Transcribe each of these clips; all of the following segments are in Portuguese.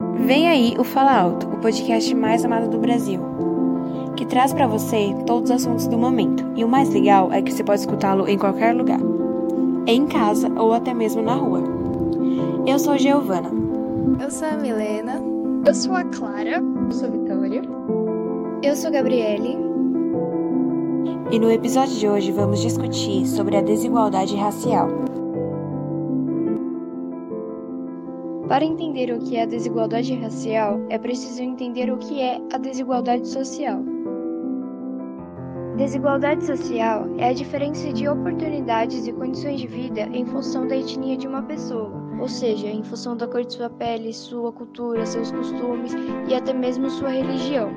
Vem aí o Fala Alto, o podcast mais amado do Brasil, que traz para você todos os assuntos do momento. E o mais legal é que você pode escutá-lo em qualquer lugar, em casa ou até mesmo na rua. Eu sou a Giovana. Eu sou a Milena. Eu sou a Clara. Eu sou a Vitória. Eu sou a Gabriele. E no episódio de hoje vamos discutir sobre a desigualdade racial. Para entender o que é a desigualdade racial, é preciso entender o que é a desigualdade social. Desigualdade social é a diferença de oportunidades e condições de vida em função da etnia de uma pessoa, ou seja, em função da cor de sua pele, sua cultura, seus costumes e até mesmo sua religião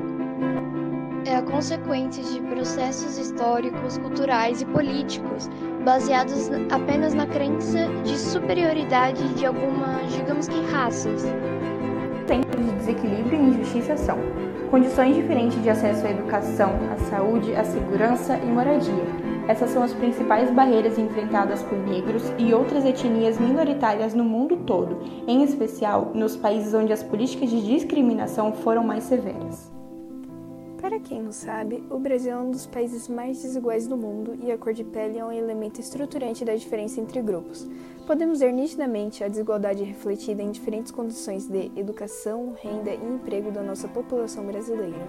é a consequência de processos históricos, culturais e políticos baseados apenas na crença de superioridade de algumas, digamos que, raças. Tempos de desequilíbrio e injustiça são condições diferentes de acesso à educação, à saúde, à segurança e moradia. Essas são as principais barreiras enfrentadas por negros e outras etnias minoritárias no mundo todo, em especial nos países onde as políticas de discriminação foram mais severas. Para quem não sabe, o Brasil é um dos países mais desiguais do mundo e a cor de pele é um elemento estruturante da diferença entre grupos. Podemos ver nitidamente a desigualdade refletida em diferentes condições de educação, renda e emprego da nossa população brasileira.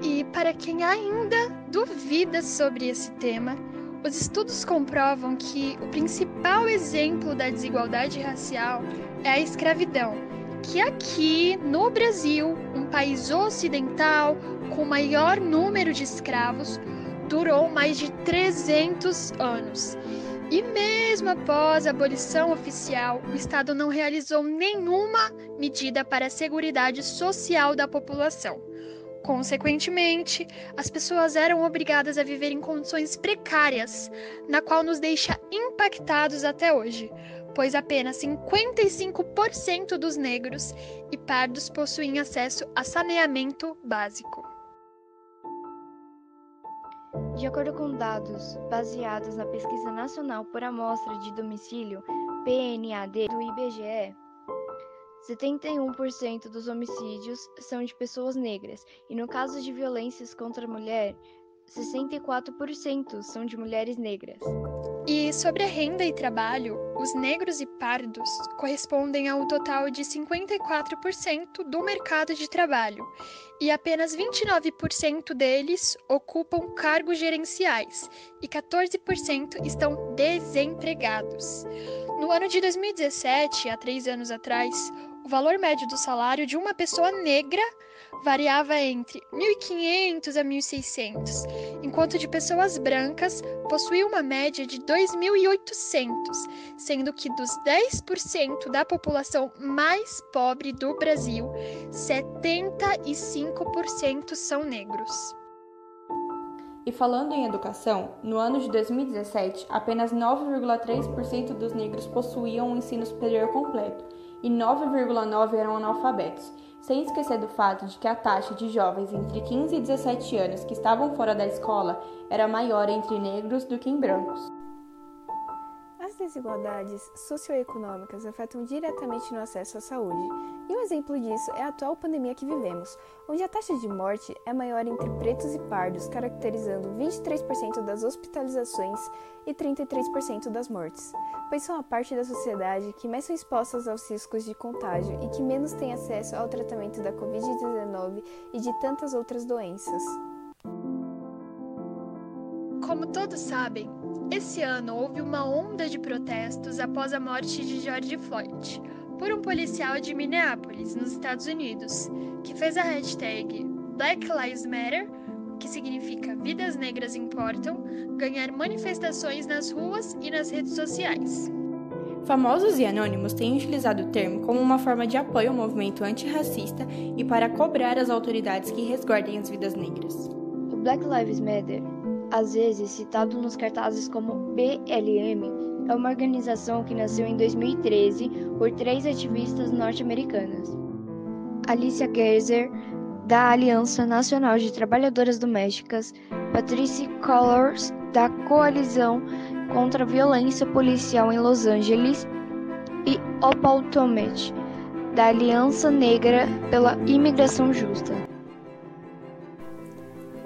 E para quem ainda duvida sobre esse tema, os estudos comprovam que o principal exemplo da desigualdade racial é a escravidão, que aqui no Brasil, um país ocidental, com maior número de escravos, durou mais de 300 anos. E mesmo após a abolição oficial, o Estado não realizou nenhuma medida para a segurança social da população. Consequentemente, as pessoas eram obrigadas a viver em condições precárias, na qual nos deixa impactados até hoje, pois apenas 55% dos negros e pardos possuem acesso a saneamento básico. De acordo com dados baseados na Pesquisa Nacional por Amostra de Domicílio, PNAD, do IBGE, 71% dos homicídios são de pessoas negras, e no caso de violências contra a mulher, 64% são de mulheres negras. Sobre a renda e trabalho, os negros e pardos correspondem ao total de 54% do mercado de trabalho, e apenas 29% deles ocupam cargos gerenciais e 14% estão desempregados. No ano de 2017, há três anos atrás, o valor médio do salário de uma pessoa negra variava entre 1.500 a 1.600, enquanto de pessoas brancas possuía uma média de 2.800, sendo que dos 10% da população mais pobre do Brasil, 75% são negros. E falando em educação, no ano de 2017, apenas 9,3% dos negros possuíam um ensino superior completo e 9,9% eram analfabetos, sem esquecer do fato de que a taxa de jovens entre 15 e 17 anos que estavam fora da escola era maior entre negros do que em brancos. As desigualdades socioeconômicas afetam diretamente no acesso à saúde, e um exemplo disso é a atual pandemia que vivemos, onde a taxa de morte é maior entre pretos e pardos, caracterizando 23% das hospitalizações e 33% das mortes, pois são a parte da sociedade que mais são expostas aos riscos de contágio e que menos tem acesso ao tratamento da Covid-19 e de tantas outras doenças. Como todos sabem, esse ano houve uma onda de protestos após a morte de George Floyd por um policial de Minneapolis, nos Estados Unidos, que fez a hashtag Black Lives Matter, que significa Vidas Negras Importam, ganhar manifestações nas ruas e nas redes sociais. Famosos e anônimos têm utilizado o termo como uma forma de apoio ao movimento antirracista e para cobrar as autoridades que resguardem as vidas negras. O Black Lives Matter às vezes citado nos cartazes como BLM, é uma organização que nasceu em 2013 por três ativistas norte-americanas. Alicia Gerzer, da Aliança Nacional de Trabalhadoras Domésticas, Patricia Collors, da Coalizão contra a Violência Policial em Los Angeles, e Opal Tomet, da Aliança Negra pela Imigração Justa.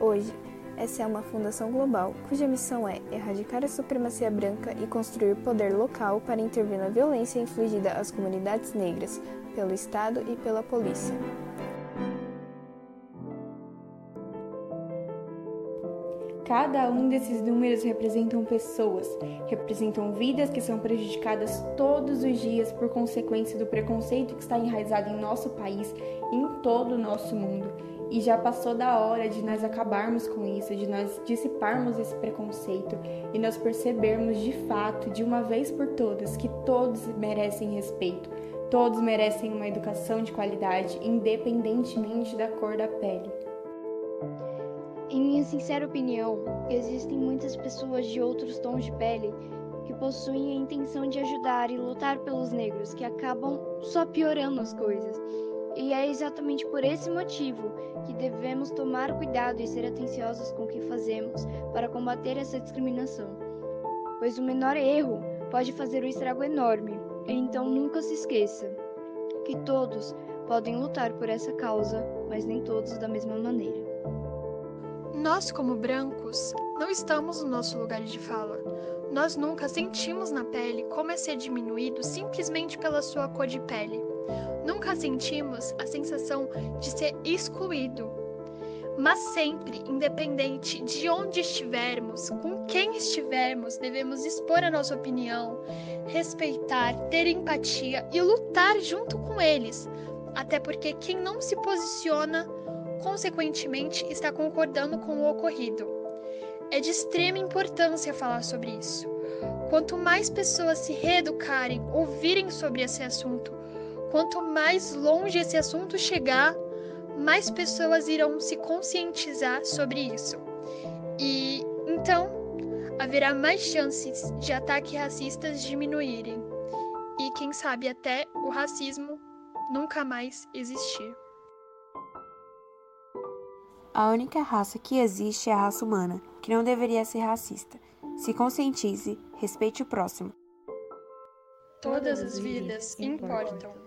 Hoje, essa é uma fundação global cuja missão é erradicar a supremacia branca e construir poder local para intervir na violência infligida às comunidades negras pelo Estado e pela polícia. Cada um desses números representam pessoas, representam vidas que são prejudicadas todos os dias por consequência do preconceito que está enraizado em nosso país e em todo o nosso mundo. E já passou da hora de nós acabarmos com isso, de nós dissiparmos esse preconceito e nós percebermos de fato, de uma vez por todas, que todos merecem respeito, todos merecem uma educação de qualidade, independentemente da cor da pele. Em minha sincera opinião, existem muitas pessoas de outros tons de pele que possuem a intenção de ajudar e lutar pelos negros, que acabam só piorando as coisas. E é exatamente por esse motivo que devemos tomar cuidado e ser atenciosos com o que fazemos para combater essa discriminação. Pois o menor erro pode fazer um estrago enorme. Então nunca se esqueça que todos podem lutar por essa causa, mas nem todos da mesma maneira. Nós, como brancos, não estamos no nosso lugar de fala. Nós nunca sentimos na pele como é ser diminuído simplesmente pela sua cor de pele. Nunca sentimos a sensação de ser excluído. Mas sempre, independente de onde estivermos, com quem estivermos, devemos expor a nossa opinião, respeitar, ter empatia e lutar junto com eles. Até porque quem não se posiciona, consequentemente, está concordando com o ocorrido. É de extrema importância falar sobre isso. Quanto mais pessoas se reeducarem, ouvirem sobre esse assunto, Quanto mais longe esse assunto chegar, mais pessoas irão se conscientizar sobre isso. E então haverá mais chances de ataques racistas diminuírem. E quem sabe até o racismo nunca mais existir. A única raça que existe é a raça humana, que não deveria ser racista. Se conscientize, respeite o próximo. Todas as vidas importam.